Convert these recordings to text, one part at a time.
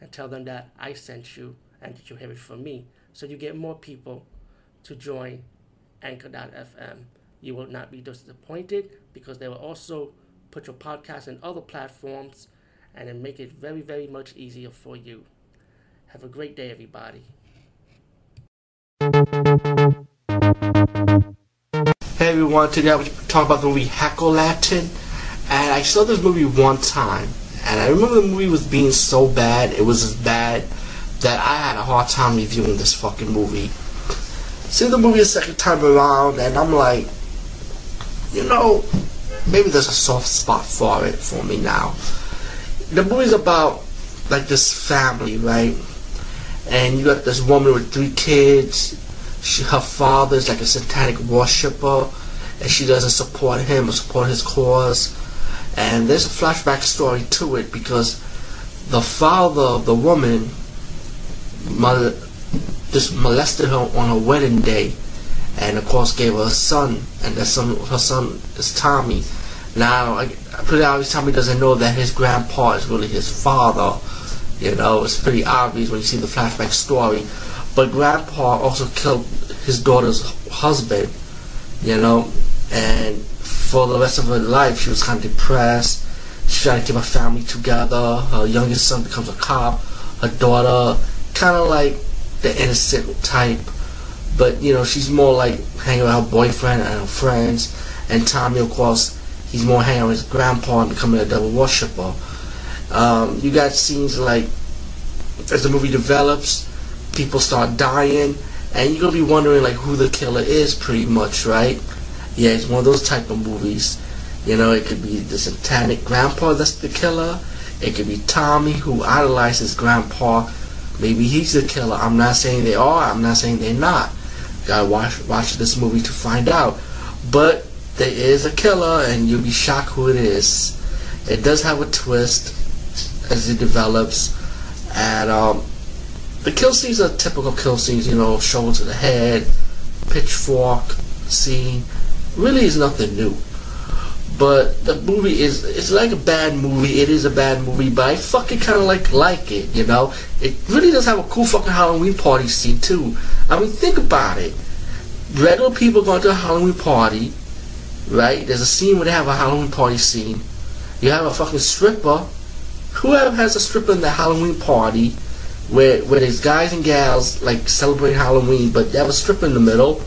and tell them that I sent you and that you have it from me. So you get more people to join Anchor.fm. You will not be disappointed because they will also put your podcast in other platforms and then make it very, very much easier for you. Have a great day, everybody. Hey everyone, today I was talking about the movie Hack-O-Lantern. And I saw this movie one time. And I remember the movie was being so bad, it was as bad that I had a hard time reviewing this fucking movie. See the movie a second time around, and I'm like, you know, maybe there's a soft spot for it for me now. The movie's about like this family, right? And you got this woman with three kids. She, her father's like a satanic worshiper, and she doesn't support him or support his cause. And there's a flashback story to it because the father of the woman mol- just molested her on her wedding day, and of course gave her a son, and that son, her son is Tommy. Now, I, pretty obvious Tommy doesn't know that his grandpa is really his father. You know, it's pretty obvious when you see the flashback story. But grandpa also killed his daughter's husband. You know, and for the rest of her life, she was kind of depressed. She tried to keep her family together. Her youngest son becomes a cop. Her daughter, kind of like the innocent type, but you know, she's more like hanging with her boyfriend and her friends. And Tommy, of course, he's more hanging with his grandpa and becoming a devil worshiper. Um, you got scenes like as the movie develops, people start dying, and you're gonna be wondering like who the killer is, pretty much, right? Yeah, it's one of those type of movies. You know, it could be the satanic grandpa that's the killer. It could be Tommy who idolizes grandpa. Maybe he's the killer. I'm not saying they are. I'm not saying they're not. You Gotta watch watch this movie to find out. But there is a killer, and you'll be shocked who it is. It does have a twist as it develops, and um, the kill scenes are typical kill scenes. You know, shoulder to the head, pitchfork scene really is nothing new. But the movie is it's like a bad movie. It is a bad movie, but I fucking kind of like like it. You know, it really does have a cool fucking Halloween party scene too. I mean, think about it. Regular people going to a Halloween party, right? There's a scene where they have a Halloween party scene. You have a fucking stripper. Whoever has a stripper in the Halloween party, where where there's guys and gals like celebrating Halloween, but they have a stripper in the middle.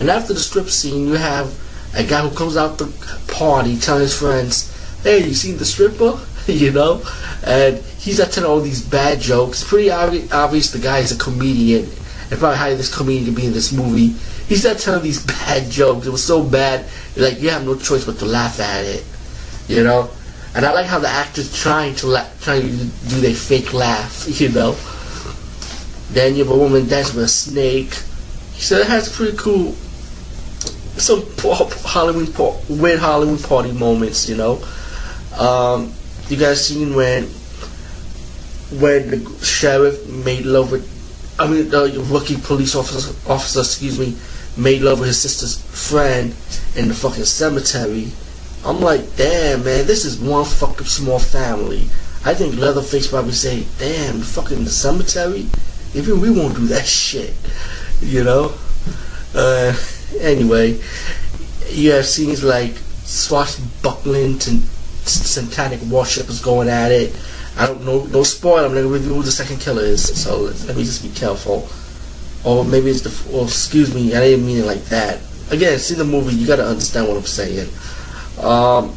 And after the strip scene, you have a guy who comes out the party telling his friends, "Hey, you seen the stripper?" you know, and he's not telling all these bad jokes. Pretty obvi- obvious the guy is a comedian, and probably hired this comedian to be in this movie. He's not telling these bad jokes. It was so bad, like you have no choice but to laugh at it, you know. And I like how the actors trying to la- trying to do their fake laugh, you know. Then you have a woman dancing with a snake. So it has pretty cool some Halloween weird Halloween party moments, you know. Um, you guys seen when when the sheriff made love with, I mean, the rookie police officer, officer, excuse me, made love with his sister's friend in the fucking cemetery. I'm like, damn, man, this is one fucking small family. I think Leatherface probably say, damn, fucking the cemetery. Even we won't do that shit, you know. Uh, anyway, you have scenes like swashbuckling and satanic worshippers going at it. I don't know, no spoil. I'm gonna review who the second killer is, so let me just be careful. Or maybe it's the, or excuse me, I didn't mean it like that. Again, see the movie, you gotta understand what I'm saying. Um,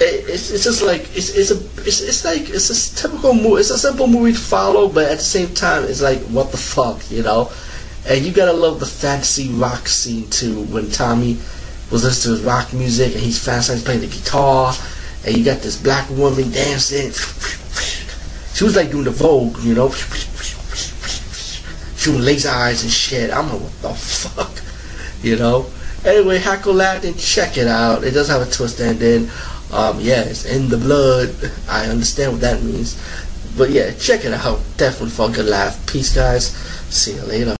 it, it's, it's just like it's it's a it's, it's like it's a typical movie. It's a simple movie to follow, but at the same time, it's like what the fuck, you know. And you gotta love the fantasy rock scene too, when Tommy was listening to his rock music and he's fantasizing playing the guitar, and you got this black woman dancing, She was like doing the Vogue, you know, shooting laser eyes and shit. I'm like, what the fuck, you know? Anyway, Hack-O-Lantern, check it out. It does have a twist ending. Um, yeah, it's in the blood. I understand what that means. But yeah, check it out. Definitely good laugh. Peace, guys. See you later.